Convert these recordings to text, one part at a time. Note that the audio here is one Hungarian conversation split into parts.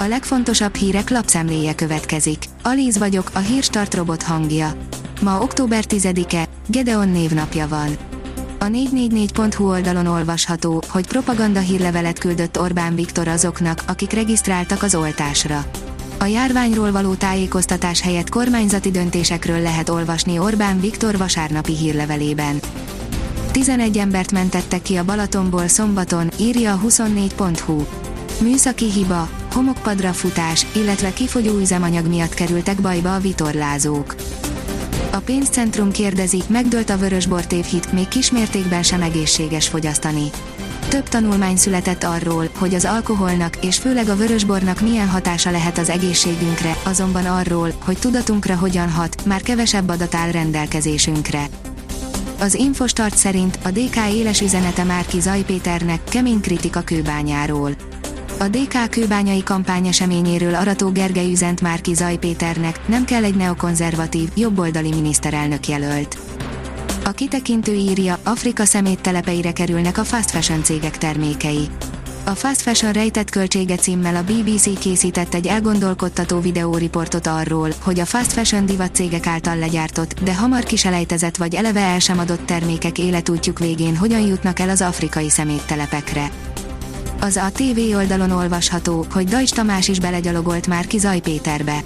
A legfontosabb hírek lapszemléje következik. Alíz vagyok, a hírstart robot hangja. Ma október 10-e, Gedeon névnapja van. A 444.hu oldalon olvasható, hogy propaganda hírlevelet küldött Orbán Viktor azoknak, akik regisztráltak az oltásra. A járványról való tájékoztatás helyett kormányzati döntésekről lehet olvasni Orbán Viktor vasárnapi hírlevelében. 11 embert mentettek ki a Balatonból szombaton, írja a 24.hu. Műszaki hiba, homokpadra futás, illetve kifogyó üzemanyag miatt kerültek bajba a vitorlázók. A pénzcentrum kérdezi, megdőlt a vörösbor tévhit, még kismértékben sem egészséges fogyasztani. Több tanulmány született arról, hogy az alkoholnak és főleg a vörösbornak milyen hatása lehet az egészségünkre, azonban arról, hogy tudatunkra hogyan hat, már kevesebb adat áll rendelkezésünkre. Az Infostart szerint a DK éles üzenete Márki Zajpéternek kemény kritika kőbányáról. A DK kőbányai kampány eseményéről Arató Gergely üzent Márki Zajpéternek, nem kell egy neokonzervatív, jobboldali miniszterelnök jelölt. A kitekintő írja, Afrika szeméttelepeire kerülnek a fast fashion cégek termékei. A Fast Fashion rejtett költsége címmel a BBC készített egy elgondolkodtató videóriportot arról, hogy a fast fashion divat cégek által legyártott, de hamar kiselejtezett vagy eleve el sem adott termékek életútjuk végén hogyan jutnak el az afrikai szeméttelepekre. Az a TV oldalon olvasható, hogy Dajcs Tamás is belegyalogolt már ki Péterbe.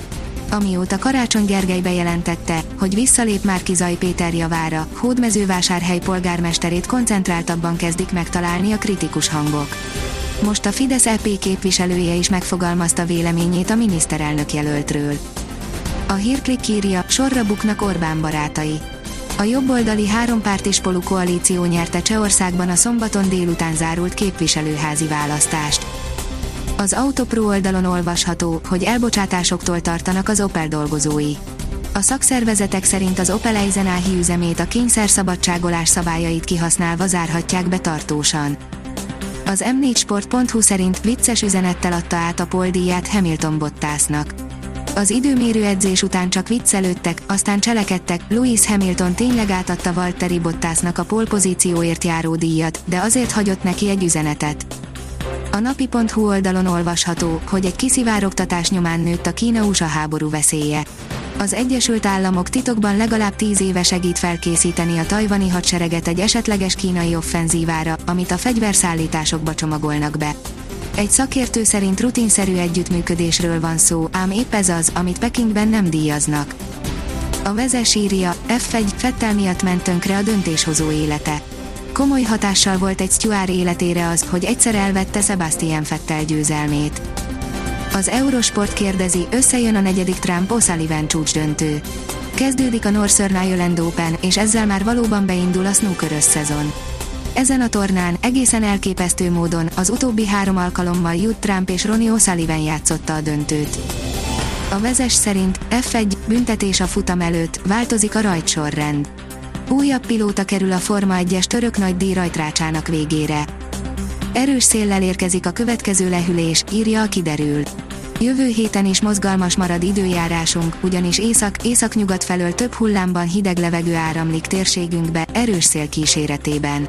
Amióta Karácsony Gergely bejelentette, hogy visszalép már ki Péter javára, Hódmezővásárhely polgármesterét koncentráltabban kezdik megtalálni a kritikus hangok. Most a Fidesz EP képviselője is megfogalmazta véleményét a miniszterelnök jelöltről. A hírklik írja, sorra buknak Orbán barátai. A jobboldali hárompártis polú koalíció nyerte Csehországban a szombaton délután zárult képviselőházi választást. Az Autopro oldalon olvasható, hogy elbocsátásoktól tartanak az Opel dolgozói. A szakszervezetek szerint az Opel Eisenáhi üzemét a kényszerszabadságolás szabályait kihasználva zárhatják be tartósan. Az m4sport.hu szerint vicces üzenettel adta át a poldíját Hamilton Bottasnak. Az időmérő edzés után csak viccelődtek, aztán cselekedtek, Lewis Hamilton tényleg átadta Valtteri Bottasnak a polpozícióért járó díjat, de azért hagyott neki egy üzenetet. A napi.hu oldalon olvasható, hogy egy kiszivárogtatás nyomán nőtt a Kína-USA háború veszélye. Az Egyesült Államok titokban legalább tíz éve segít felkészíteni a tajvani hadsereget egy esetleges kínai offenzívára, amit a fegyverszállításokba csomagolnak be. Egy szakértő szerint rutinszerű együttműködésről van szó, ám épp ez az, amit Pekingben nem díjaznak. A vezes írja, F1 Fettel miatt ment tönkre a döntéshozó élete. Komoly hatással volt egy Stuart életére az, hogy egyszer elvette Sebastian Fettel győzelmét. Az Eurosport kérdezi, összejön a negyedik Trump O'Sullivan csúcsdöntő. Kezdődik a Northern Ireland Open, és ezzel már valóban beindul a snookerös szezon. Ezen a tornán egészen elképesztő módon az utóbbi három alkalommal Judd Trump és Ronnie O'Sullivan játszotta a döntőt. A vezes szerint F1 büntetés a futam előtt, változik a rajtsorrend. Újabb pilóta kerül a Forma 1-es török nagy díj rajtrácsának végére. Erős széllel érkezik a következő lehűlés, írja a kiderül. Jövő héten is mozgalmas marad időjárásunk, ugyanis észak-északnyugat felől több hullámban hideg levegő áramlik térségünkbe, erős szél kíséretében.